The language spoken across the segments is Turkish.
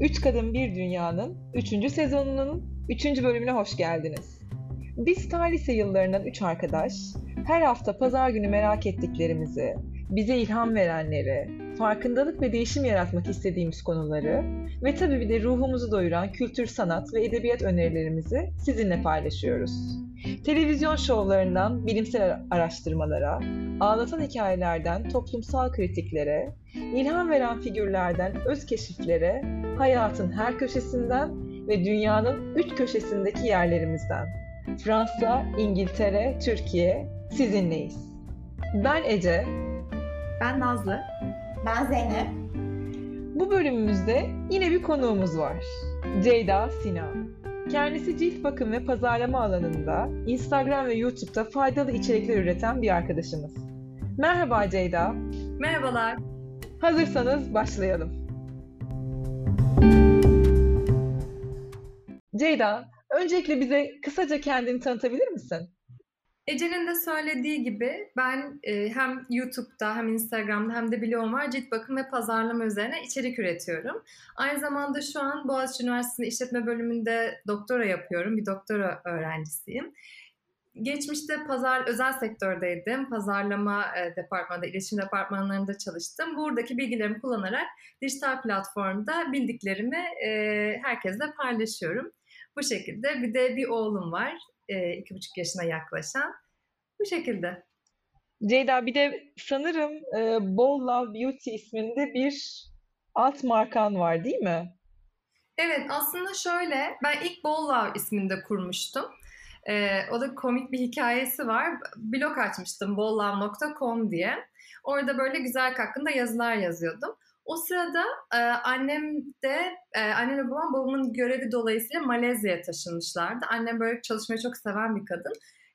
Üç Kadın Bir Dünya'nın 3. sezonunun 3. bölümüne hoş geldiniz. Biz ta lise yıllarından 3 arkadaş, her hafta pazar günü merak ettiklerimizi, bize ilham verenleri, farkındalık ve değişim yaratmak istediğimiz konuları ve tabii bir de ruhumuzu doyuran kültür, sanat ve edebiyat önerilerimizi sizinle paylaşıyoruz. Televizyon şovlarından bilimsel araştırmalara, ağlatan hikayelerden toplumsal kritiklere, ilham veren figürlerden öz keşiflere, hayatın her köşesinden ve dünyanın üç köşesindeki yerlerimizden. Fransa, İngiltere, Türkiye sizinleyiz. Ben Ece. Ben Nazlı. Ben Zeynep. Bu bölümümüzde yine bir konuğumuz var. Ceyda Sinan. Kendisi cilt bakım ve pazarlama alanında Instagram ve YouTube'da faydalı içerikler üreten bir arkadaşımız. Merhaba Ceyda. Merhabalar. Hazırsanız başlayalım. Ceyda, öncelikle bize kısaca kendini tanıtabilir misin? Ece'nin de söylediği gibi ben e, hem YouTube'da hem Instagram'da hem de blogum var cilt bakım ve pazarlama üzerine içerik üretiyorum. Aynı zamanda şu an Boğaziçi Üniversitesi İşletme Bölümünde doktora yapıyorum. Bir doktora öğrencisiyim. Geçmişte pazar özel sektördeydim. Pazarlama e, departmanında, iletişim departmanlarında çalıştım. Buradaki bilgilerimi kullanarak dijital platformda bildiklerimi e, herkesle paylaşıyorum. Bu şekilde bir de bir oğlum var iki buçuk yaşına yaklaşan. Bu şekilde. Ceyda bir de sanırım e, Bol Love Beauty isminde bir alt markan var değil mi? Evet aslında şöyle ben ilk Bol Love isminde kurmuştum. Ee, o da komik bir hikayesi var. Blog açmıştım bollove.com diye. Orada böyle güzellik hakkında yazılar yazıyordum. O sırada e, annem de, e, annem ve babam babamın görevi dolayısıyla Malezya'ya taşınmışlardı. Annem böyle çalışmayı çok seven bir kadın.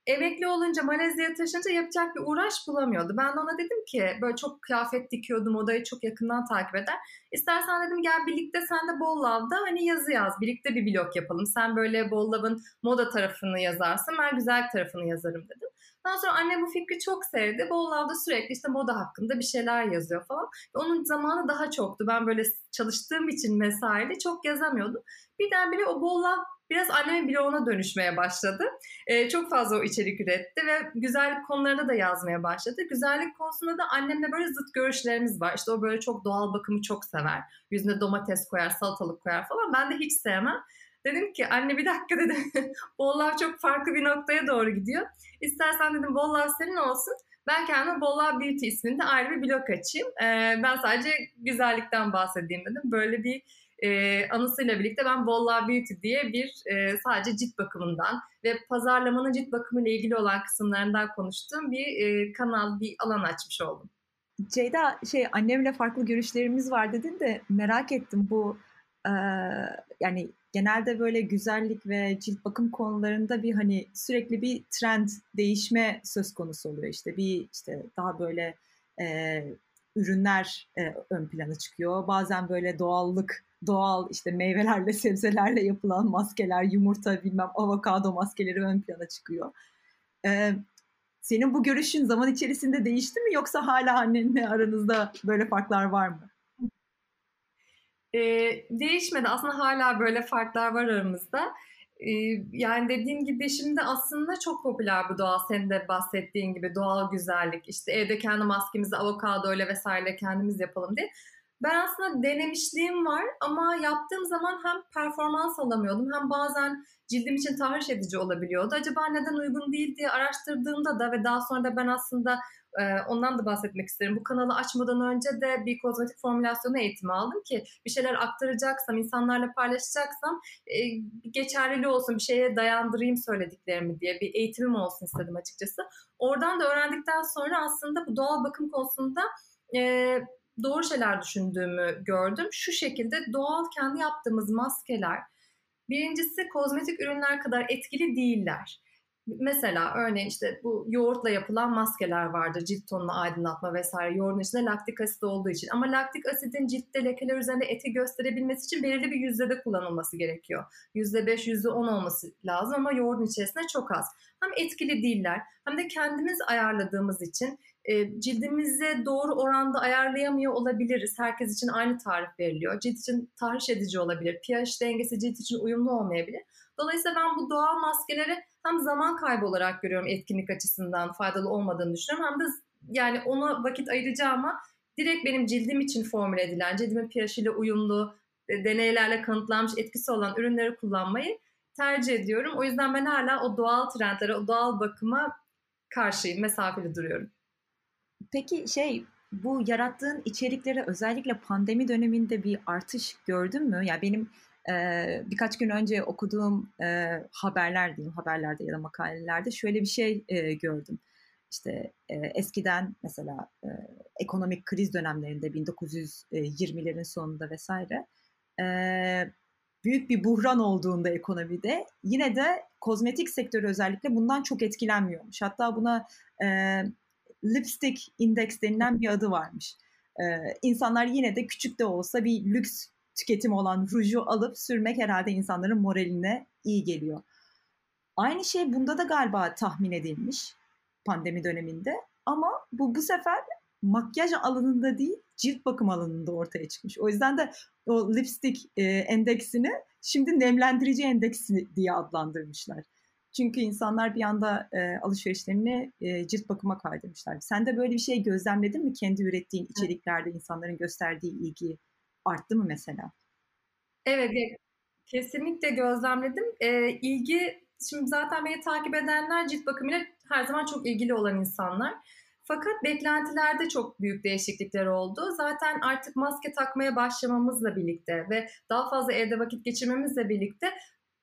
Emekli olunca Malezya'ya taşınca yapacak bir uğraş bulamıyordu. Ben de ona dedim ki böyle çok kıyafet dikiyordum odayı çok yakından takip eder. İstersen dedim gel birlikte sen de Bollav'da hani yazı yaz. Birlikte bir blog yapalım. Sen böyle Bollav'ın moda tarafını yazarsın ben güzel tarafını yazarım dedim. Daha sonra annem bu fikri çok sevdi. Bollav'da sürekli işte moda hakkında bir şeyler yazıyor falan. Onun zamanı daha çoktu. Ben böyle çalıştığım için mesaili çok yazamıyordum. Birdenbire o Bollav biraz annemin bloğuna dönüşmeye başladı. Ee, çok fazla o içerik üretti ve güzellik konularında da yazmaya başladı. Güzellik konusunda da annemle böyle zıt görüşlerimiz var. İşte o böyle çok doğal bakımı çok sever. Yüzüne domates koyar, salatalık koyar falan. Ben de hiç sevmem. Dedim ki anne bir dakika dedim. Bollav çok farklı bir noktaya doğru gidiyor. İstersen dedim Bollav senin olsun. Ben kendime Bollav Beauty isminde ayrı bir blog açayım. Ee, ben sadece güzellikten bahsedeyim dedim. Böyle bir e, anısıyla birlikte ben Bolla Beauty diye bir e, sadece cilt bakımından ve pazarlamanın cilt bakımı ile ilgili olan kısımlarından konuştuğum bir e, kanal, bir alan açmış oldum. Ceyda şey annemle farklı görüşlerimiz var dedin de merak ettim bu e, yani genelde böyle güzellik ve cilt bakım konularında bir hani sürekli bir trend değişme söz konusu oluyor işte bir işte daha böyle e, ürünler e, ön plana çıkıyor bazen böyle doğallık doğal işte meyvelerle sebzelerle yapılan maskeler, yumurta bilmem avokado maskeleri ön plana çıkıyor. Ee, senin bu görüşün zaman içerisinde değişti mi yoksa hala annenle aranızda böyle farklar var mı? Ee, değişmedi. Aslında hala böyle farklar var aramızda. Ee, yani dediğim gibi şimdi aslında çok popüler bu doğal. Senin de bahsettiğin gibi doğal güzellik. İşte evde kendi maskemizi avokado ile vesaire kendimiz yapalım diye. Ben aslında denemişliğim var ama yaptığım zaman hem performans alamıyordum hem bazen cildim için tahriş edici olabiliyordu. Acaba neden uygun değil diye araştırdığımda da ve daha sonra da ben aslında ondan da bahsetmek isterim. Bu kanalı açmadan önce de bir kozmetik formülasyonu eğitimi aldım ki bir şeyler aktaracaksam, insanlarla paylaşacaksam e, geçerliliği olsun, bir şeye dayandırayım söylediklerimi diye bir eğitimim olsun istedim açıkçası. Oradan da öğrendikten sonra aslında bu doğal bakım konusunda doğru şeyler düşündüğümü gördüm. Şu şekilde doğal kendi yaptığımız maskeler birincisi kozmetik ürünler kadar etkili değiller. Mesela örneğin işte bu yoğurtla yapılan maskeler vardır. Cilt tonunu aydınlatma vesaire. Yoğurdun içinde laktik asit olduğu için. Ama laktik asidin ciltte lekeler üzerinde eti gösterebilmesi için belirli bir yüzdede kullanılması gerekiyor. %5, %10 olması lazım ama yoğurdun içerisinde çok az. Hem etkili değiller hem de kendimiz ayarladığımız için e, cildimize doğru oranda ayarlayamıyor olabiliriz. Herkes için aynı tarif veriliyor. Cilt için tahriş edici olabilir. pH dengesi cilt için uyumlu olmayabilir. Dolayısıyla ben bu doğal maskeleri hem zaman kaybı olarak görüyorum etkinlik açısından faydalı olmadığını düşünüyorum. Hem de yani ona vakit ayıracağıma direkt benim cildim için formüle edilen, cildimin pH ile uyumlu, e, deneylerle kanıtlanmış etkisi olan ürünleri kullanmayı tercih ediyorum. O yüzden ben hala o doğal trendlere, o doğal bakıma karşıyım, mesafeli duruyorum. Peki şey bu yarattığın içeriklere özellikle pandemi döneminde bir artış gördün mü? Ya yani benim e, birkaç gün önce okuduğum e, haberler diyeyim haberlerde ya da makalelerde şöyle bir şey e, gördüm. İşte e, eskiden mesela e, ekonomik kriz dönemlerinde 1920'lerin sonunda vesaire e, büyük bir buhran olduğunda ekonomide yine de kozmetik sektörü özellikle bundan çok etkilenmiyormuş. Hatta buna e, lipstick index denilen bir adı varmış. E, insanlar yine de küçük de olsa bir lüks tüketim olan ruju alıp sürmek herhalde insanların moraline iyi geliyor. Aynı şey bunda da galiba tahmin edilmiş pandemi döneminde. Ama bu bu sefer makyaj alanında değil cilt bakım alanında ortaya çıkmış. O yüzden de o lipstick e, endeksini şimdi nemlendirici endeksi diye adlandırmışlar. Çünkü insanlar bir anda e, alışverişlerini e, cilt bakıma kaydırmışlar. Sen de böyle bir şey gözlemledin mi? Kendi ürettiğin içeriklerde insanların gösterdiği ilgi arttı mı mesela? Evet, kesinlikle gözlemledim. E, ilgi, şimdi zaten beni takip edenler cilt bakımıyla her zaman çok ilgili olan insanlar. Fakat beklentilerde çok büyük değişiklikler oldu. Zaten artık maske takmaya başlamamızla birlikte ve daha fazla evde vakit geçirmemizle birlikte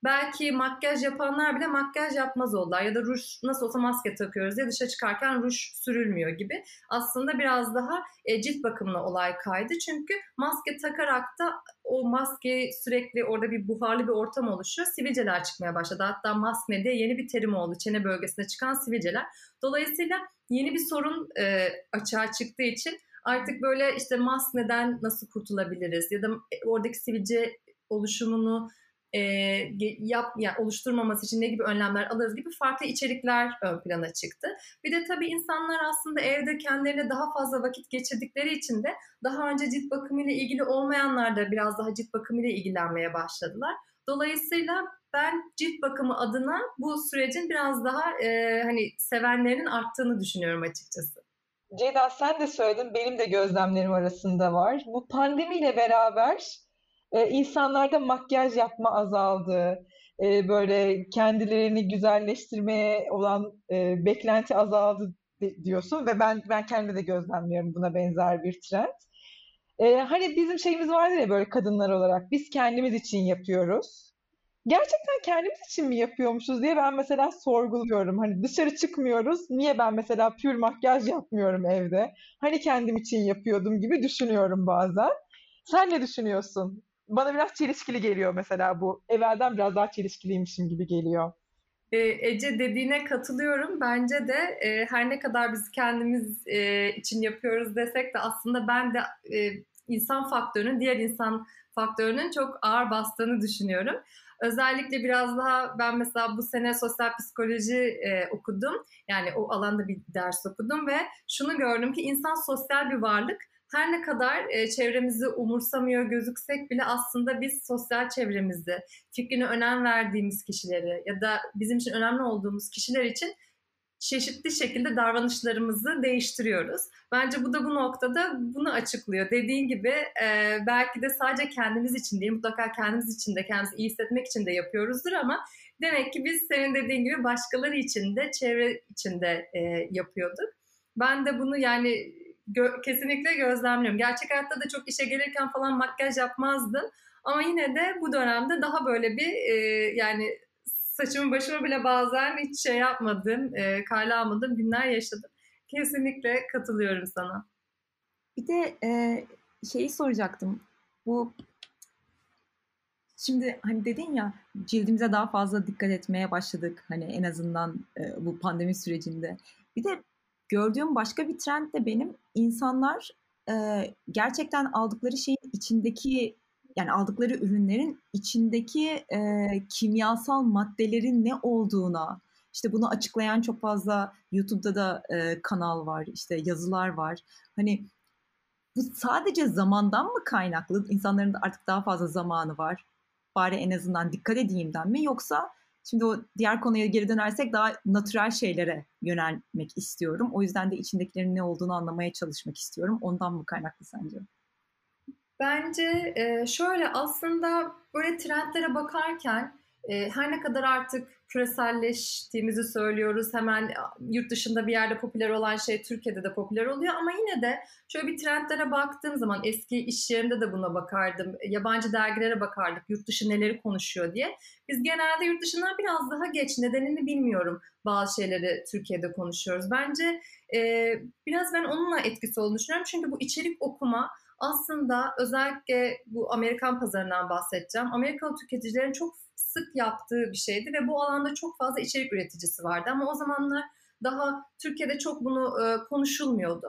belki makyaj yapanlar bile makyaj yapmaz oldular ya da ruj nasıl olsa maske takıyoruz ya dışa çıkarken ruj sürülmüyor gibi. Aslında biraz daha e, cilt bakımına olay kaydı. Çünkü maske takarak da o maske sürekli orada bir buharlı bir ortam oluşuyor. Sivilceler çıkmaya başladı. Hatta maskede yeni bir terim oldu. Çene bölgesine çıkan sivilceler. Dolayısıyla yeni bir sorun e, açığa çıktığı için artık böyle işte maskeden nasıl kurtulabiliriz ya da oradaki sivilce oluşumunu e, yap yani oluşturmaması için ne gibi önlemler alırız gibi farklı içerikler ön plana çıktı. Bir de tabii insanlar aslında evde kendilerine daha fazla vakit geçirdikleri için de daha önce cilt bakımıyla ilgili olmayanlar da biraz daha cilt bakımıyla ilgilenmeye başladılar. Dolayısıyla ben cilt bakımı adına bu sürecin biraz daha e, hani sevenlerinin arttığını düşünüyorum açıkçası. Ceyda sen de söyledin, benim de gözlemlerim arasında var. Bu pandemiyle beraber e, insanlarda makyaj yapma azaldı. E, böyle kendilerini güzelleştirmeye olan e, beklenti azaldı diyorsun ve ben ben kendi de gözlemliyorum buna benzer bir trend. E, hani bizim şeyimiz vardır ya böyle kadınlar olarak biz kendimiz için yapıyoruz. Gerçekten kendimiz için mi yapıyormuşuz diye ben mesela sorguluyorum. Hani dışarı çıkmıyoruz. Niye ben mesela pür makyaj yapmıyorum evde? Hani kendim için yapıyordum gibi düşünüyorum bazen. Sen ne düşünüyorsun? Bana biraz çelişkili geliyor mesela bu. Evvelden biraz daha çelişkiliymişim gibi geliyor. E, Ece dediğine katılıyorum. Bence de e, her ne kadar biz kendimiz e, için yapıyoruz desek de aslında ben de e, insan faktörünün, diğer insan faktörünün çok ağır bastığını düşünüyorum. Özellikle biraz daha ben mesela bu sene sosyal psikoloji e, okudum. Yani o alanda bir ders okudum ve şunu gördüm ki insan sosyal bir varlık her ne kadar e, çevremizi umursamıyor gözüksek bile aslında biz sosyal çevremizi, fikrine önem verdiğimiz kişileri ya da bizim için önemli olduğumuz kişiler için çeşitli şekilde davranışlarımızı değiştiriyoruz. Bence bu da bu noktada bunu açıklıyor. Dediğin gibi e, belki de sadece kendimiz için değil, mutlaka kendimiz için de kendimizi iyi hissetmek için de yapıyoruzdur ama demek ki biz senin dediğin gibi başkaları için de çevre için de e, yapıyorduk. Ben de bunu yani gö- kesinlikle gözlemliyorum. Gerçek hayatta da çok işe gelirken falan makyaj yapmazdım. Ama yine de bu dönemde daha böyle bir e, yani saçımı başımı bile bazen hiç şey yapmadım, e, kale almadım günler yaşadım. Kesinlikle katılıyorum sana. Bir de e, şeyi soracaktım. Bu Şimdi hani dedin ya cildimize daha fazla dikkat etmeye başladık hani en azından e, bu pandemi sürecinde. Bir de gördüğüm başka bir trend de benim insanlar e, gerçekten aldıkları şeyin içindeki yani aldıkları ürünlerin içindeki e, kimyasal maddelerin ne olduğuna İşte bunu açıklayan çok fazla YouTube'da da e, kanal var, işte yazılar var. Hani bu sadece zamandan mı kaynaklı? İnsanların da artık daha fazla zamanı var. Bari en azından dikkat edeyimden mi? Yoksa şimdi o diğer konuya geri dönersek daha natürel şeylere yönelmek istiyorum. O yüzden de içindekilerin ne olduğunu anlamaya çalışmak istiyorum. Ondan mı kaynaklı sence? Bence şöyle aslında böyle trendlere bakarken her ne kadar artık küreselleştiğimizi söylüyoruz. Hemen yurt dışında bir yerde popüler olan şey Türkiye'de de popüler oluyor ama yine de şöyle bir trendlere baktığım zaman eski iş yerimde de buna bakardım. Yabancı dergilere bakardık yurt dışı neleri konuşuyor diye. Biz genelde yurt dışından biraz daha geç nedenini bilmiyorum bazı şeyleri Türkiye'de konuşuyoruz. Bence e, biraz ben onunla etkisi olduğunu düşünüyorum. Çünkü bu içerik okuma aslında özellikle bu Amerikan pazarından bahsedeceğim. Amerikalı tüketicilerin çok sık yaptığı bir şeydi ve bu alanda çok fazla içerik üreticisi vardı ama o zamanlar daha Türkiye'de çok bunu e, konuşulmuyordu.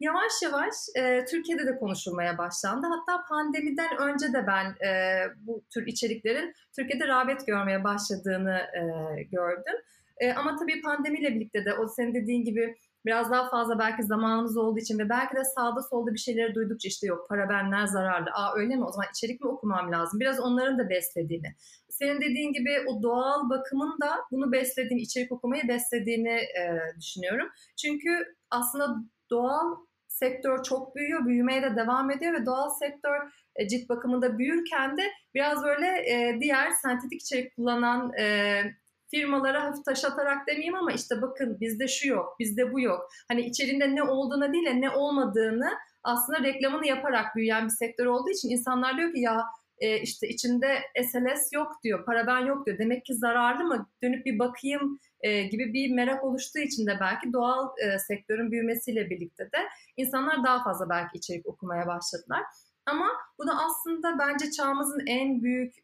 Yavaş yavaş e, Türkiye'de de konuşulmaya başlandı. Hatta pandemiden önce de ben e, bu tür içeriklerin Türkiye'de rağbet görmeye başladığını e, gördüm. E, ama tabii pandemiyle birlikte de o senin dediğin gibi biraz daha fazla belki zamanımız olduğu için ve belki de sağda solda bir şeyleri duydukça işte yok para benler zararlı. Aa öyle mi o zaman içerik mi okumam lazım? Biraz onların da beslediğini. Senin dediğin gibi o doğal bakımın da bunu beslediğini, içerik okumayı beslediğini e, düşünüyorum. Çünkü aslında doğal sektör çok büyüyor, büyümeye de devam ediyor ve doğal sektör e, cilt bakımında büyürken de biraz böyle e, diğer sentetik içerik kullanan e, firmalara hafif taş atarak demeyeyim ama işte bakın bizde şu yok, bizde bu yok. Hani içerinde ne olduğuna değil de ne olmadığını aslında reklamını yaparak büyüyen bir sektör olduğu için insanlar diyor ki ya e, işte içinde SLS yok diyor, paraben yok diyor. Demek ki zararlı mı? Dönüp bir bakayım e, gibi bir merak oluştuğu için de belki doğal e, sektörün büyümesiyle birlikte de insanlar daha fazla belki içerik okumaya başladılar. Ama bu da aslında bence çağımızın en büyük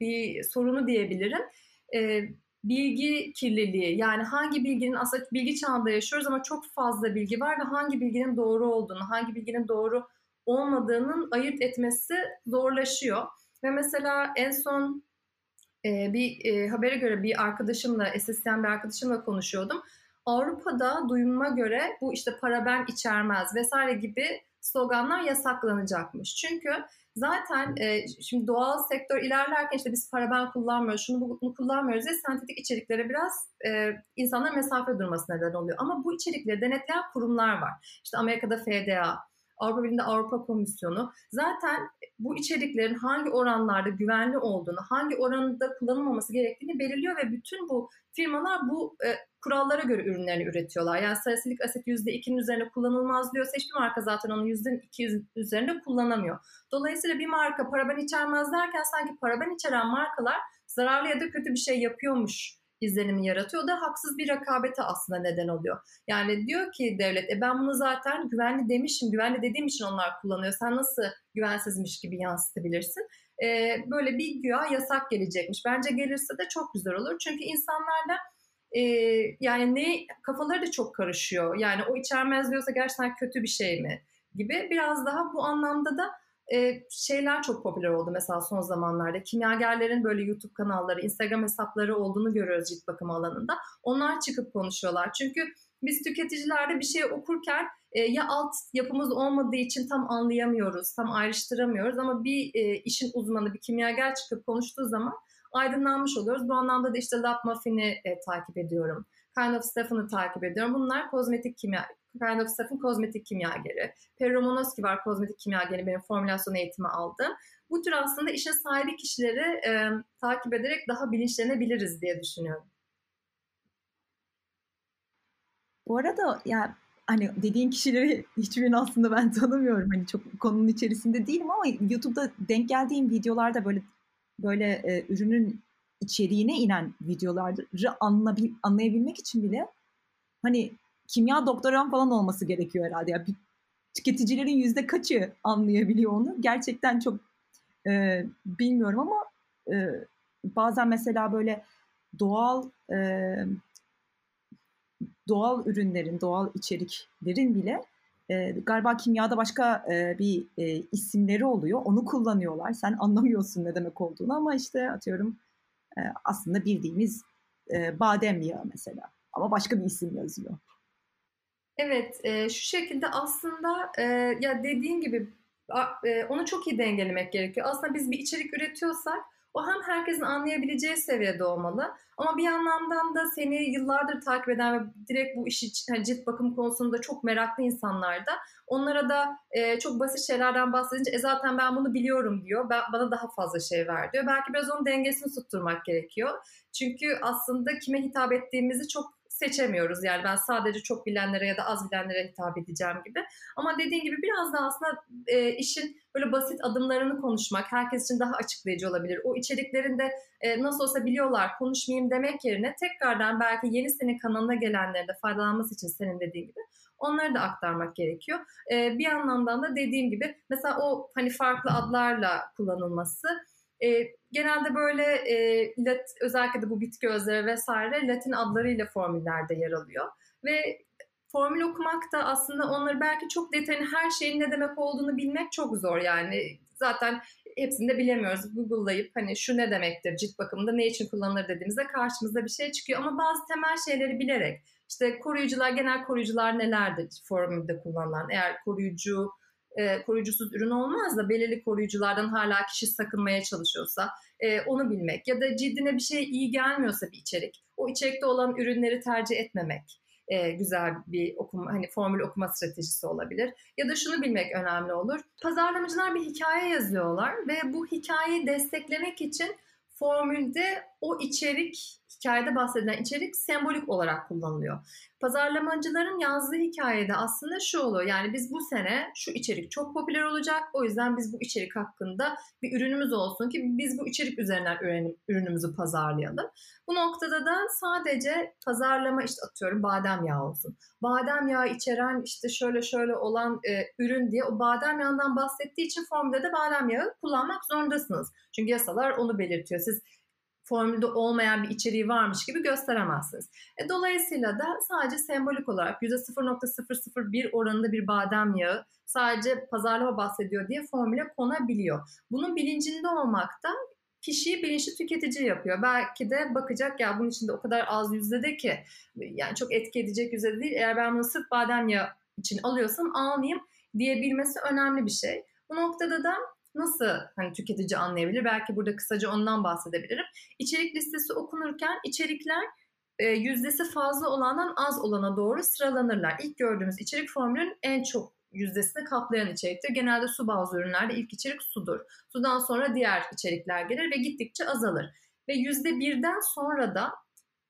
bir sorunu diyebilirim e, bilgi kirliliği yani hangi bilginin aslında bilgi çağında yaşıyoruz ama çok fazla bilgi var ve hangi bilginin doğru olduğunu, hangi bilginin doğru olmadığının ayırt etmesi zorlaşıyor. Ve mesela en son e, bir e, habere göre bir arkadaşımla, estetisyen bir arkadaşımla konuşuyordum. Avrupa'da duyumuma göre bu işte paraben içermez vesaire gibi sloganlar yasaklanacakmış. Çünkü Zaten e, şimdi doğal sektör ilerlerken işte biz paraben kullanmıyoruz, şunu bunu kullanmıyoruz diye sentetik içeriklere biraz e, insanlar mesafe durması neden oluyor. Ama bu içerikleri denetleyen kurumlar var. İşte Amerika'da FDA, Avrupa Birliği'nde Avrupa Komisyonu zaten bu içeriklerin hangi oranlarda güvenli olduğunu, hangi oranda kullanılmaması gerektiğini belirliyor ve bütün bu firmalar bu e, kurallara göre ürünlerini üretiyorlar. Yani salisilik asit %2'nin üzerine kullanılmaz diyorsa hiçbir marka zaten onu %2 üzerinde kullanamıyor. Dolayısıyla bir marka paraben içermez derken sanki paraben içeren markalar zararlı ya da kötü bir şey yapıyormuş izlenimi yaratıyor. Da haksız bir rekabete aslında neden oluyor. Yani diyor ki devlet e ben bunu zaten güvenli demişim, güvenli dediğim için onlar kullanıyor. Sen nasıl güvensizmiş gibi yansıtabilirsin? Ee, böyle bir güya yasak gelecekmiş. Bence gelirse de çok güzel olur. Çünkü insanlarla e, yani ne kafaları da çok karışıyor. Yani o içermez diyorsa gerçekten kötü bir şey mi gibi. Biraz daha bu anlamda da e, şeyler çok popüler oldu mesela son zamanlarda. Kimyagerlerin böyle YouTube kanalları, Instagram hesapları olduğunu görüyoruz cilt bakımı alanında. Onlar çıkıp konuşuyorlar. Çünkü biz tüketicilerde bir şey okurken e, ya alt yapımız olmadığı için tam anlayamıyoruz, tam ayrıştıramıyoruz ama bir e, işin uzmanı, bir kimyager çıkıp konuştuğu zaman aydınlanmış oluyoruz. Bu anlamda da işte Lab Muffin'i e, takip ediyorum. Kind of Stuff'ını takip ediyorum. Bunlar kozmetik kimya, Kind of Stuff'ın kozmetik kimyageri. Perromonoski var kozmetik kimyageri benim formülasyon eğitimi aldım. Bu tür aslında işin sahibi kişileri e, takip ederek daha bilinçlenebiliriz diye düşünüyorum. Bu arada ya hani dediğin kişileri hiçbirini aslında ben tanımıyorum. Hani çok konunun içerisinde değilim ama YouTube'da denk geldiğim videolarda böyle böyle e, ürünün içeriğine inen videoları anlayabil, anlayabilmek için bile hani kimya doktoran falan olması gerekiyor herhalde. Yani tüketicilerin yüzde kaçı anlayabiliyor onu? Gerçekten çok e, bilmiyorum ama e, bazen mesela böyle doğal e, doğal ürünlerin, doğal içeriklerin bile e, galiba kimyada başka e, bir e, isimleri oluyor. Onu kullanıyorlar. Sen anlamıyorsun ne demek olduğunu ama işte atıyorum e, aslında bildiğimiz e, badem yağı mesela. Ama başka bir isim yazıyor. Evet, e, şu şekilde aslında e, ya dediğin gibi e, onu çok iyi dengelemek gerekiyor. Aslında biz bir içerik üretiyorsak o hem herkesin anlayabileceği seviyede olmalı ama bir yandan da seni yıllardır takip eden ve direkt bu işi yani cilt bakım konusunda çok meraklı insanlar da onlara da e, çok basit şeylerden bahsedince e zaten ben bunu biliyorum diyor. Ben, bana daha fazla şey ver diyor. Belki biraz onun dengesini tutturmak gerekiyor. Çünkü aslında kime hitap ettiğimizi çok seçemiyoruz. Yani ben sadece çok bilenlere ya da az bilenlere hitap edeceğim gibi. Ama dediğin gibi biraz da aslında e, işin böyle basit adımlarını konuşmak herkes için daha açıklayıcı olabilir. O içeriklerinde e, nasıl olsa biliyorlar konuşmayayım demek yerine tekrardan belki yeni senin kanalına gelenlere de faydalanması için senin dediğin gibi onları da aktarmak gerekiyor. E, bir anlamdan da dediğim gibi mesela o hani farklı adlarla kullanılması e, genelde böyle e, lat, özellikle de bu bitki özleri vesaire Latin adlarıyla formüllerde yer alıyor. Ve formül okumak da aslında onları belki çok detayını her şeyin ne demek olduğunu bilmek çok zor yani. Zaten hepsini de bilemiyoruz. Google'layıp hani şu ne demektir cilt bakımında ne için kullanılır dediğimizde karşımıza bir şey çıkıyor. Ama bazı temel şeyleri bilerek işte koruyucular, genel koruyucular nelerdir formülde kullanılan? Eğer koruyucu e, koruyucusuz ürün olmaz da belirli koruyuculardan hala kişi sakınmaya çalışıyorsa e, onu bilmek ya da cildine bir şey iyi gelmiyorsa bir içerik o içerikte olan ürünleri tercih etmemek e, güzel bir okuma hani formül okuma stratejisi olabilir. Ya da şunu bilmek önemli olur. Pazarlamacılar bir hikaye yazıyorlar ve bu hikayeyi desteklemek için formülde o içerik hikayede bahsedilen içerik sembolik olarak kullanılıyor. Pazarlamacıların yazdığı hikayede aslında şu oluyor. Yani biz bu sene şu içerik çok popüler olacak. O yüzden biz bu içerik hakkında bir ürünümüz olsun ki biz bu içerik üzerinden ürünümüzü pazarlayalım. Bu noktada da sadece pazarlama işte atıyorum badem yağı olsun. Badem yağı içeren işte şöyle şöyle olan e, ürün diye o badem yağından bahsettiği için formülde de badem yağı kullanmak zorundasınız. Çünkü yasalar onu belirtiyor. Siz formülde olmayan bir içeriği varmış gibi gösteremezsiniz. E, dolayısıyla da sadece sembolik olarak %0.001 oranında bir badem yağı sadece pazarlama bahsediyor diye formüle konabiliyor. Bunun bilincinde olmak da kişiyi bilinçli tüketici yapıyor. Belki de bakacak ya bunun içinde o kadar az yüzdede ki yani çok etki edecek yüzdede değil. Eğer ben bunu sırf badem yağı için alıyorsam almayayım diyebilmesi önemli bir şey. Bu noktada da nasıl hani tüketici anlayabilir? Belki burada kısaca ondan bahsedebilirim. İçerik listesi okunurken içerikler e, yüzdesi fazla olandan az olana doğru sıralanırlar. İlk gördüğümüz içerik formülün en çok yüzdesini kaplayan içeriktir. Genelde su bazlı ürünlerde ilk içerik sudur. Sudan sonra diğer içerikler gelir ve gittikçe azalır. Ve yüzde birden sonra da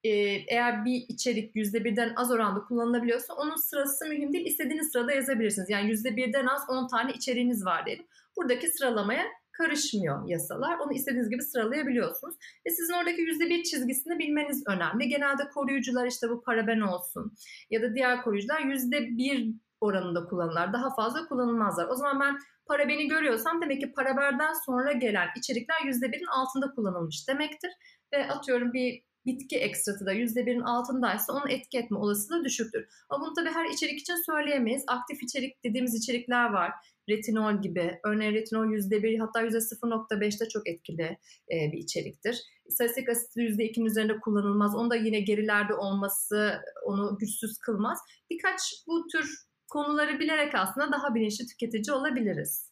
e, eğer bir içerik yüzde birden az oranda kullanılabiliyorsa onun sırası mühim değil. İstediğiniz sırada yazabilirsiniz. Yani yüzde birden az 10 tane içeriğiniz var diyelim. Buradaki sıralamaya karışmıyor yasalar. Onu istediğiniz gibi sıralayabiliyorsunuz. Ve sizin oradaki %1 çizgisini bilmeniz önemli. Genelde koruyucular işte bu paraben olsun ya da diğer koruyucular %1 oranında kullanırlar. Daha fazla kullanılmazlar. O zaman ben parabeni görüyorsam demek ki paraberden sonra gelen içerikler %1'in altında kullanılmış demektir. Ve atıyorum bir bitki ekstratı da %1'in altındaysa onun etki etme olasılığı düşüktür. Ama bunu tabii her içerik için söyleyemeyiz. Aktif içerik dediğimiz içerikler var retinol gibi. Örneğin retinol %1 hatta %0.5'te çok etkili e, bir içeriktir. Salisylik asit %2'nin üzerinde kullanılmaz. Onda yine gerilerde olması onu güçsüz kılmaz. Birkaç bu tür konuları bilerek aslında daha bilinçli tüketici olabiliriz.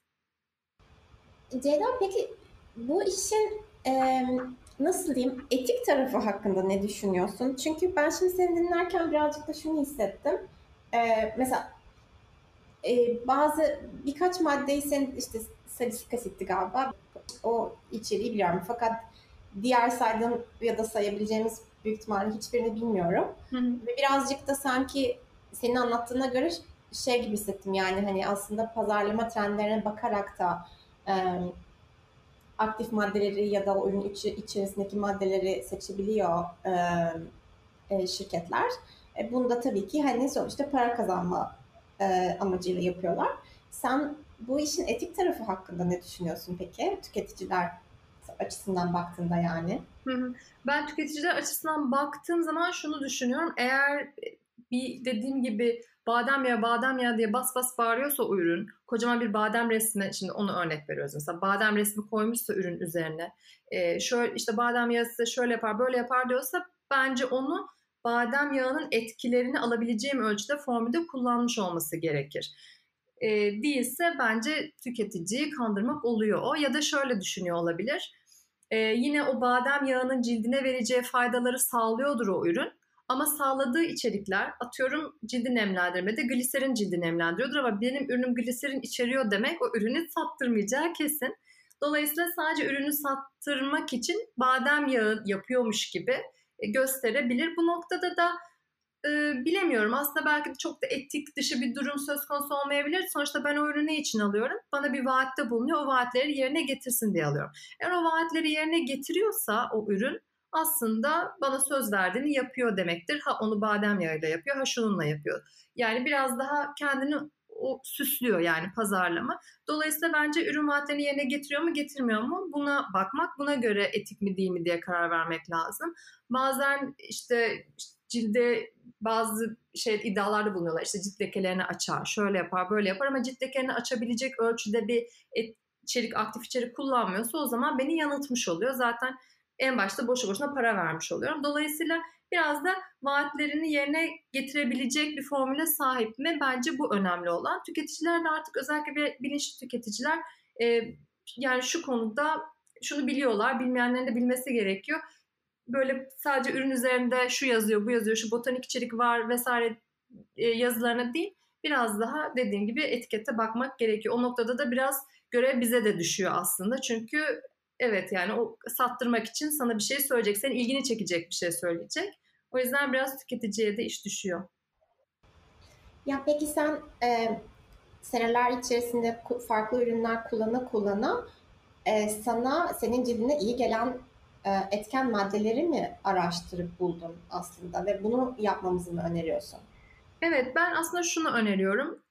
Ceyda peki bu işin e, nasıl diyeyim etik tarafı hakkında ne düşünüyorsun? Çünkü ben şimdi seni dinlerken birazcık da şunu hissettim. E, mesela e, bazı birkaç maddeyi sen işte salisilik asitti galiba o içeriği biliyorum fakat diğer saydığım ya da sayabileceğimiz büyük ihtimalle hiçbirini bilmiyorum. Hı hı. Ve birazcık da sanki senin anlattığına göre şey gibi hissettim yani hani aslında pazarlama trendlerine bakarak da e, aktif maddeleri ya da o ürün içi, içerisindeki maddeleri seçebiliyor e, e, şirketler. E, bunda tabii ki hani sonuçta para kazanma e, amacıyla yapıyorlar. Sen bu işin etik tarafı hakkında ne düşünüyorsun peki? Tüketiciler açısından baktığında yani. Ben tüketiciler açısından baktığım zaman şunu düşünüyorum. Eğer bir dediğim gibi badem ya badem ya diye bas bas bağırıyorsa ürün kocaman bir badem resmi şimdi onu örnek veriyoruz mesela badem resmi koymuşsa ürün üzerine e, şöyle işte badem yağı şöyle yapar böyle yapar diyorsa bence onu badem yağının etkilerini alabileceğim ölçüde formülde kullanmış olması gerekir. E, değilse bence tüketiciyi kandırmak oluyor o ya da şöyle düşünüyor olabilir. E, yine o badem yağının cildine vereceği faydaları sağlıyordur o ürün. Ama sağladığı içerikler atıyorum cildi nemlendirmede gliserin cildi nemlendiriyordur ama benim ürünüm gliserin içeriyor demek o ürünü sattırmayacağı kesin. Dolayısıyla sadece ürünü sattırmak için badem yağı yapıyormuş gibi e, gösterebilir. Bu noktada da e, bilemiyorum. Aslında belki de çok da etik dışı bir durum söz konusu olmayabilir. Sonuçta ben o ürünü için alıyorum? Bana bir vaatte bulunuyor. O vaatleri yerine getirsin diye alıyorum. Eğer o vaatleri yerine getiriyorsa o ürün aslında bana söz verdiğini yapıyor demektir. Ha onu badem yağıyla yapıyor, ha şununla yapıyor. Yani biraz daha kendini o süslüyor yani pazarlama. Dolayısıyla bence ürün vaatlerini yerine getiriyor mu getirmiyor mu buna bakmak buna göre etik mi değil mi diye karar vermek lazım. Bazen işte cilde bazı şey iddialarda bulunuyorlar. İşte cilt lekelerini açar, şöyle yapar, böyle yapar ama cilt lekelerini açabilecek ölçüde bir et, içerik, aktif içerik kullanmıyorsa o zaman beni yanıltmış oluyor. Zaten en başta boşu boşuna para vermiş oluyorum. Dolayısıyla biraz da vaatlerini yerine getirebilecek bir formüle sahip mi? Bence bu önemli olan. Tüketiciler de artık özellikle bilinçli tüketiciler e, yani şu konuda şunu biliyorlar, bilmeyenlerin de bilmesi gerekiyor. Böyle sadece ürün üzerinde şu yazıyor, bu yazıyor, şu botanik içerik var vesaire e, yazılarına değil, biraz daha dediğim gibi etikete bakmak gerekiyor. O noktada da biraz görev bize de düşüyor aslında. Çünkü evet yani o sattırmak için sana bir şey söyleyecek. Senin ilgini çekecek bir şey söyleyecek. O yüzden biraz tüketiciye de iş düşüyor. Ya peki sen e, seneler içerisinde farklı ürünler kullana kullana e, sana senin cildine iyi gelen e, etken maddeleri mi araştırıp buldun aslında ve bunu yapmamızı mı öneriyorsun? Evet ben aslında şunu öneriyorum.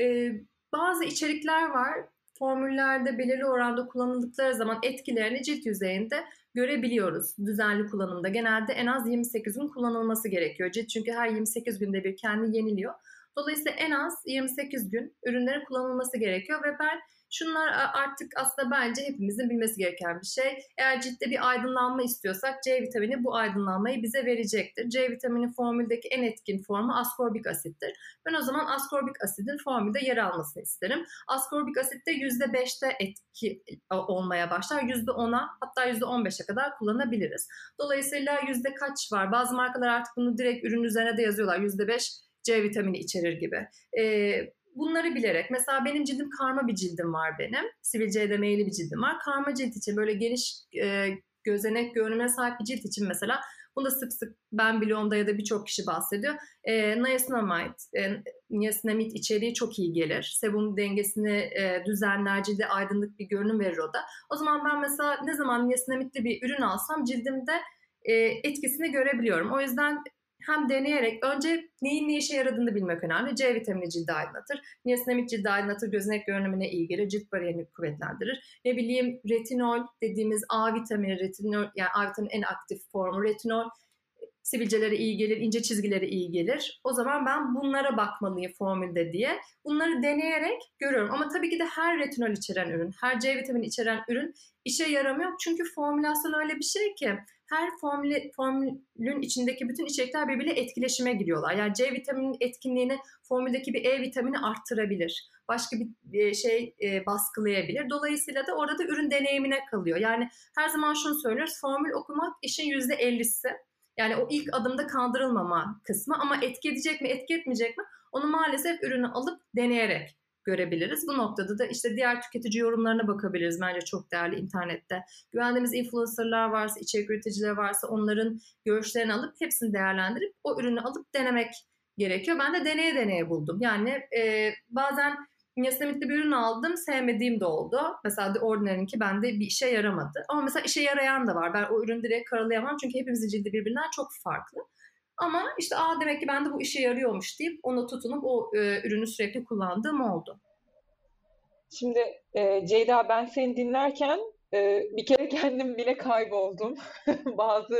Ee, bazı içerikler var formüllerde belirli oranda kullanıldıkları zaman etkilerini cilt yüzeyinde görebiliyoruz düzenli kullanımda. Genelde en az 28 gün kullanılması gerekiyor. Cilt çünkü her 28 günde bir kendi yeniliyor. Dolayısıyla en az 28 gün ürünlerin kullanılması gerekiyor ve ben Şunlar artık aslında bence hepimizin bilmesi gereken bir şey. Eğer ciltte bir aydınlanma istiyorsak C vitamini bu aydınlanmayı bize verecektir. C vitamini formüldeki en etkin formu askorbik asittir. Ben o zaman askorbik asidin formülde yer almasını isterim. Askorbik asit de %5'te etki olmaya başlar. %10'a hatta %15'e kadar kullanabiliriz. Dolayısıyla yüzde kaç var? Bazı markalar artık bunu direkt ürün üzerine de yazıyorlar. %5 C vitamini içerir gibi. Ee, bunları bilerek mesela benim cildim karma bir cildim var benim. Sivilce edemeyeli bir cildim var. Karma cilt için böyle geniş e, gözenek görünüme sahip bir cilt için mesela bunu sık sık ben biliyorum da ya da birçok kişi bahsediyor. E, niacinamide, e, niacinamide içeriği çok iyi gelir. Sebum dengesini e, düzenler, cilde aydınlık bir görünüm verir o da. O zaman ben mesela ne zaman niacinamidli bir ürün alsam cildimde e, etkisini görebiliyorum. O yüzden hem deneyerek önce neyin ne işe yaradığını bilmek önemli. C vitamini cildi aydınlatır. Niasinamid cildi aydınlatır. Gözenek görünümüne iyi gelir. Cilt bariyerini kuvvetlendirir. Ne bileyim retinol dediğimiz A vitamini, retinol yani A vitamini en aktif formu retinol sivilcelere iyi gelir, ince çizgilere iyi gelir. O zaman ben bunlara bakmalıyım formülde diye. Bunları deneyerek görüyorum. Ama tabii ki de her retinol içeren ürün, her C vitamini içeren ürün işe yaramıyor. Çünkü formülasyon öyle bir şey ki her formülü, formülün içindeki bütün içerikler birbiriyle etkileşime giriyorlar. Yani C vitaminin etkinliğini formüldeki bir E vitamini arttırabilir. Başka bir e, şey e, baskılayabilir. Dolayısıyla da orada da ürün deneyimine kalıyor. Yani her zaman şunu söylüyoruz. Formül okumak işin %50'si. Yani o ilk adımda kandırılmama kısmı ama etki edecek mi etki etmeyecek mi onu maalesef ürünü alıp deneyerek görebiliriz. Bu noktada da işte diğer tüketici yorumlarına bakabiliriz. Bence çok değerli internette. Güvendiğimiz influencerlar varsa, içerik üreticiler varsa onların görüşlerini alıp hepsini değerlendirip o ürünü alıp denemek gerekiyor. Ben de deneye deneye buldum. Yani e, bazen Niacinamid'li bir ürün aldım. Sevmediğim de oldu. Mesela The Ordinary'ninki bende bir işe yaramadı. Ama mesela işe yarayan da var. Ben o ürünü direkt karalayamam. Çünkü hepimizin cildi birbirinden çok farklı. Ama işte aa demek ki bende bu işe yarıyormuş deyip onu tutunup o e, ürünü sürekli kullandığım oldu. Şimdi e, Ceyda ben seni dinlerken e, bir kere kendim bile kayboldum. Bazı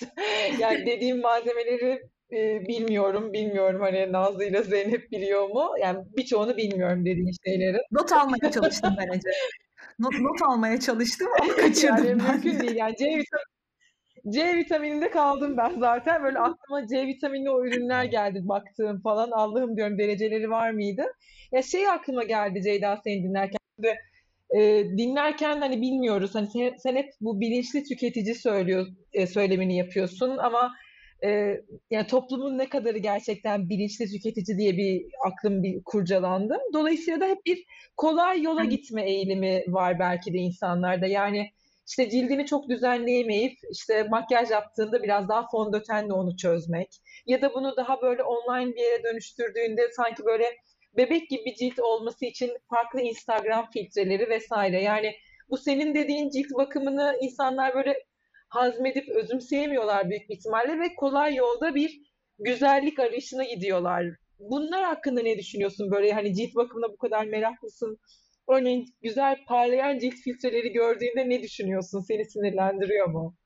yani dediğim malzemeleri e, bilmiyorum, bilmiyorum hani Nazlı ile Zeynep biliyor mu? Yani birçoğunu bilmiyorum dediğin şeyleri. Not almaya çalıştım bence. Not, not almaya çalıştım ama kaçırdım yani ben. mümkün değil. Yani C vitamini C vitamininde kaldım ben zaten. Böyle aklıma C vitaminli o ürünler geldi baktığım falan. Allah'ım diyorum dereceleri var mıydı? Ya şey aklıma geldi Ceyda seni dinlerken. De, e, dinlerken hani bilmiyoruz. Hani sen, sen hep bu bilinçli tüketici söylüyor e, söylemini yapıyorsun ama e, yani toplumun ne kadarı gerçekten bilinçli tüketici diye bir aklım bir kurcalandım. Dolayısıyla da hep bir kolay yola gitme eğilimi var belki de insanlarda. Yani işte cildini çok düzenleyemeyip işte makyaj yaptığında biraz daha fondötenle onu çözmek ya da bunu daha böyle online bir yere dönüştürdüğünde sanki böyle bebek gibi bir cilt olması için farklı Instagram filtreleri vesaire. Yani bu senin dediğin cilt bakımını insanlar böyle hazmedip özümseyemiyorlar büyük bir ihtimalle ve kolay yolda bir güzellik arayışına gidiyorlar. Bunlar hakkında ne düşünüyorsun? Böyle hani cilt bakımına bu kadar meraklısın. Örneğin güzel parlayan cilt filtreleri gördüğünde ne düşünüyorsun? Seni sinirlendiriyor mu?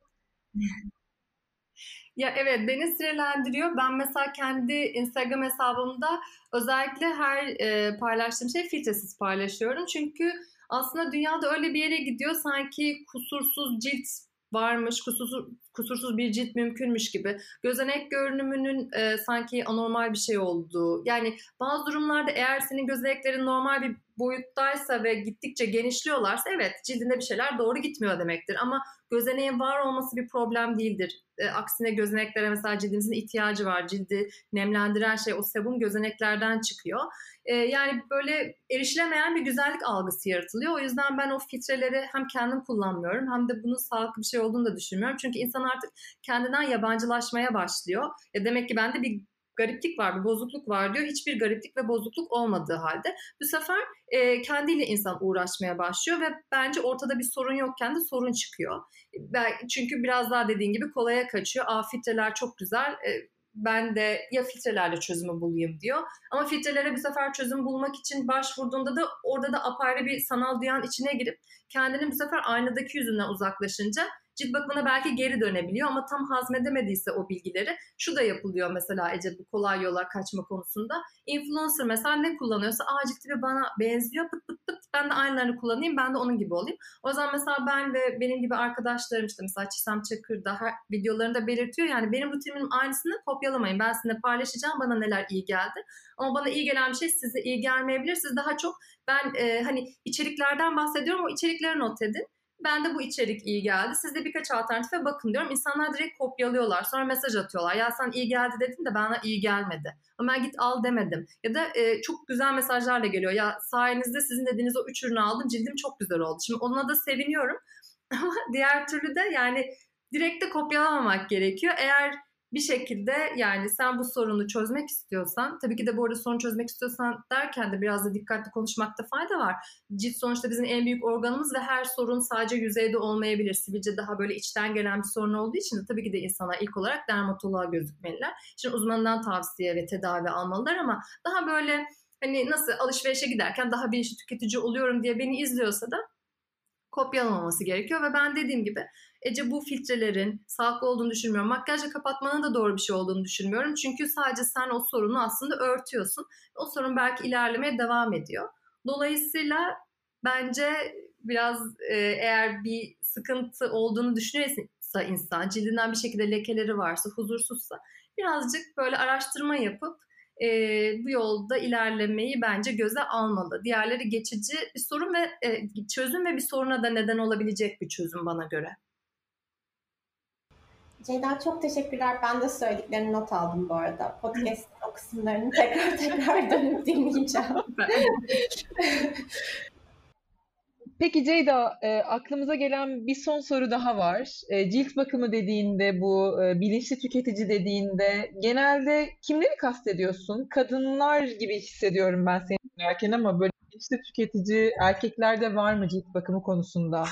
Ya evet beni sinirlendiriyor. Ben mesela kendi Instagram hesabımda özellikle her e, paylaştığım şey filtresiz paylaşıyorum. Çünkü aslında dünyada öyle bir yere gidiyor sanki kusursuz cilt varmış, kusursuz, kusursuz bir cilt mümkünmüş gibi. Gözenek görünümünün e, sanki anormal bir şey olduğu. Yani bazı durumlarda eğer senin gözeneklerin normal bir boyuttaysa ve gittikçe genişliyorlarsa evet cildinde bir şeyler doğru gitmiyor demektir. Ama gözeneğin var olması bir problem değildir. E, aksine gözeneklere mesela cildimizin ihtiyacı var. Cildi nemlendiren şey o sebum gözeneklerden çıkıyor. E, yani böyle erişilemeyen bir güzellik algısı yaratılıyor. O yüzden ben o filtreleri hem kendim kullanmıyorum hem de bunun sağlıklı bir şey olduğunu da düşünmüyorum. Çünkü insan artık kendinden yabancılaşmaya başlıyor. Ya demek ki bende bir gariplik var, bir bozukluk var diyor. Hiçbir gariplik ve bozukluk olmadığı halde bu sefer e, kendiyle insan uğraşmaya başlıyor ve bence ortada bir sorun yokken de sorun çıkıyor. Ben, çünkü biraz daha dediğin gibi kolaya kaçıyor. Aa filtreler çok güzel. E, ben de ya filtrelerle çözümü bulayım diyor. Ama filtrelere bir sefer çözüm bulmak için başvurduğunda da orada da apayrı bir sanal dünyanın içine girip kendini bu sefer aynadaki yüzünden uzaklaşınca cilt bakımına belki geri dönebiliyor ama tam hazmedemediyse o bilgileri şu da yapılıyor mesela Ece bu kolay yola kaçma konusunda. Influencer mesela ne kullanıyorsa aa cilt tipi bana benziyor pıt pıt pıt ben de aynılarını kullanayım ben de onun gibi olayım. O zaman mesela ben ve benim gibi arkadaşlarım işte mesela Çisem Çakır da her videolarında belirtiyor yani benim rutinimin aynısını kopyalamayın. Ben sizinle paylaşacağım bana neler iyi geldi. Ama bana iyi gelen bir şey size iyi gelmeyebilir. Siz daha çok ben e, hani içeriklerden bahsediyorum o içerikleri not edin. Ben de bu içerik iyi geldi. Siz de birkaç alternatife bakın diyorum. İnsanlar direkt kopyalıyorlar. Sonra mesaj atıyorlar. Ya sen iyi geldi dedin de bana iyi gelmedi. Ama ben git al demedim. Ya da e, çok güzel mesajlarla geliyor. Ya sayenizde sizin dediğiniz o üç ürünü aldım. Cildim çok güzel oldu. Şimdi ona da seviniyorum. Ama diğer türlü de yani direkt de kopyalamamak gerekiyor. Eğer bir şekilde yani sen bu sorunu çözmek istiyorsan tabii ki de bu arada sorun çözmek istiyorsan derken de biraz da dikkatli konuşmakta fayda var. Cilt sonuçta bizim en büyük organımız ve her sorun sadece yüzeyde olmayabilir. Sivilce daha böyle içten gelen bir sorun olduğu için de tabii ki de insanlar ilk olarak dermatoloğa gözükmeliler. Şimdi uzmanından tavsiye ve tedavi almalılar ama daha böyle hani nasıl alışverişe giderken daha bilinçli tüketici oluyorum diye beni izliyorsa da kopyalamaması gerekiyor ve ben dediğim gibi Ece bu filtrelerin sağlıklı olduğunu düşünmüyorum. Makyajla kapatmanın da doğru bir şey olduğunu düşünmüyorum. Çünkü sadece sen o sorunu aslında örtüyorsun. O sorun belki ilerlemeye devam ediyor. Dolayısıyla bence biraz e, eğer bir sıkıntı olduğunu düşünüyorsa insan, cildinden bir şekilde lekeleri varsa, huzursuzsa birazcık böyle araştırma yapıp e, bu yolda ilerlemeyi bence göze almalı. Diğerleri geçici bir sorun ve e, çözüm ve bir soruna da neden olabilecek bir çözüm bana göre. Ceyda çok teşekkürler. Ben de söylediklerini not aldım bu arada. Podcast o kısımlarını tekrar tekrar dönüp dinleyeceğim. Peki Ceyda, e, aklımıza gelen bir son soru daha var. E, cilt bakımı dediğinde, bu e, bilinçli tüketici dediğinde genelde kimleri kastediyorsun? Kadınlar gibi hissediyorum ben seni dinlerken ama böyle bilinçli tüketici erkeklerde var mı cilt bakımı konusunda?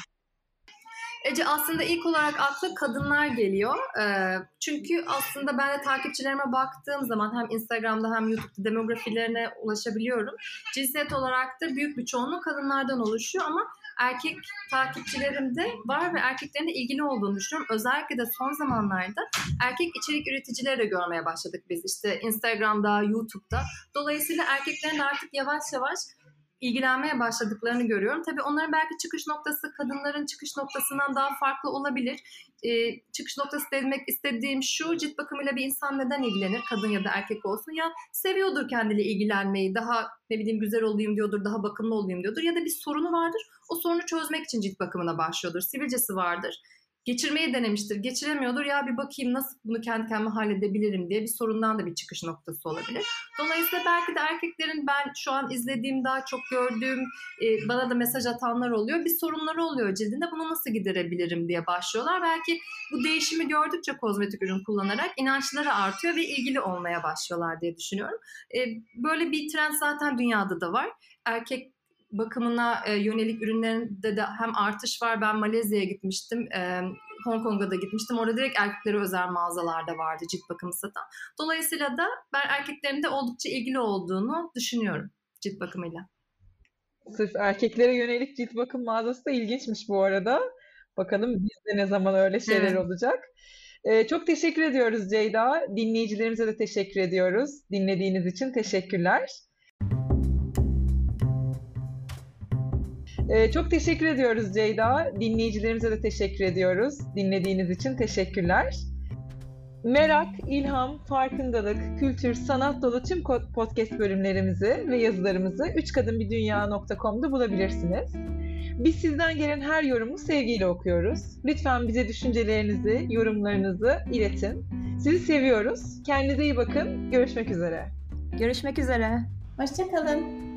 Ece aslında ilk olarak aklı kadınlar geliyor. Ee, çünkü aslında ben de takipçilerime baktığım zaman hem Instagram'da hem YouTube'da demografilerine ulaşabiliyorum. Cinsiyet olarak da büyük bir çoğunluğu kadınlardan oluşuyor ama erkek takipçilerim de var ve erkeklerin de ilgili olduğunu düşünüyorum. Özellikle de son zamanlarda erkek içerik üreticileri de görmeye başladık biz işte Instagram'da, YouTube'da. Dolayısıyla erkeklerin artık yavaş yavaş ilgilenmeye başladıklarını görüyorum. Tabii onların belki çıkış noktası kadınların çıkış noktasından daha farklı olabilir. Ee, çıkış noktası demek istediğim şu cilt bakımıyla bir insan neden ilgilenir? Kadın ya da erkek olsun. Ya seviyordur kendiyle ilgilenmeyi daha ne bileyim güzel olayım diyordur daha bakımlı olayım diyordur. Ya da bir sorunu vardır o sorunu çözmek için cilt bakımına başlıyordur. Sivilcesi vardır geçirmeyi denemiştir. Geçiremiyordur. Ya bir bakayım nasıl bunu kendi kendime halledebilirim diye bir sorundan da bir çıkış noktası olabilir. Dolayısıyla belki de erkeklerin ben şu an izlediğim daha çok gördüğüm e, bana da mesaj atanlar oluyor. Bir sorunları oluyor cildinde. Bunu nasıl giderebilirim diye başlıyorlar. Belki bu değişimi gördükçe kozmetik ürün kullanarak inançları artıyor ve ilgili olmaya başlıyorlar diye düşünüyorum. E, böyle bir trend zaten dünyada da var. Erkek bakımına e, yönelik ürünlerinde de hem artış var. Ben Malezya'ya gitmiştim. E, Hong Kong'a da gitmiştim. Orada direkt erkeklere özel mağazalarda vardı cilt bakımı satan. Dolayısıyla da ben erkeklerin de oldukça ilgili olduğunu düşünüyorum cilt bakımıyla. Sırf erkeklere yönelik cilt bakım mağazası da ilginçmiş bu arada. Bakalım bizde ne zaman öyle şeyler evet. olacak. Ee, çok teşekkür ediyoruz Ceyda. Dinleyicilerimize de teşekkür ediyoruz. Dinlediğiniz için teşekkürler. Ee, çok teşekkür ediyoruz Ceyda. Dinleyicilerimize de teşekkür ediyoruz. Dinlediğiniz için teşekkürler. Merak, ilham, farkındalık, kültür, sanat dolu tüm podcast bölümlerimizi ve yazılarımızı 3kadınbirdünya.com'da bulabilirsiniz. Biz sizden gelen her yorumu sevgiyle okuyoruz. Lütfen bize düşüncelerinizi, yorumlarınızı iletin. Sizi seviyoruz. Kendinize iyi bakın. Görüşmek üzere. Görüşmek üzere. Hoşçakalın.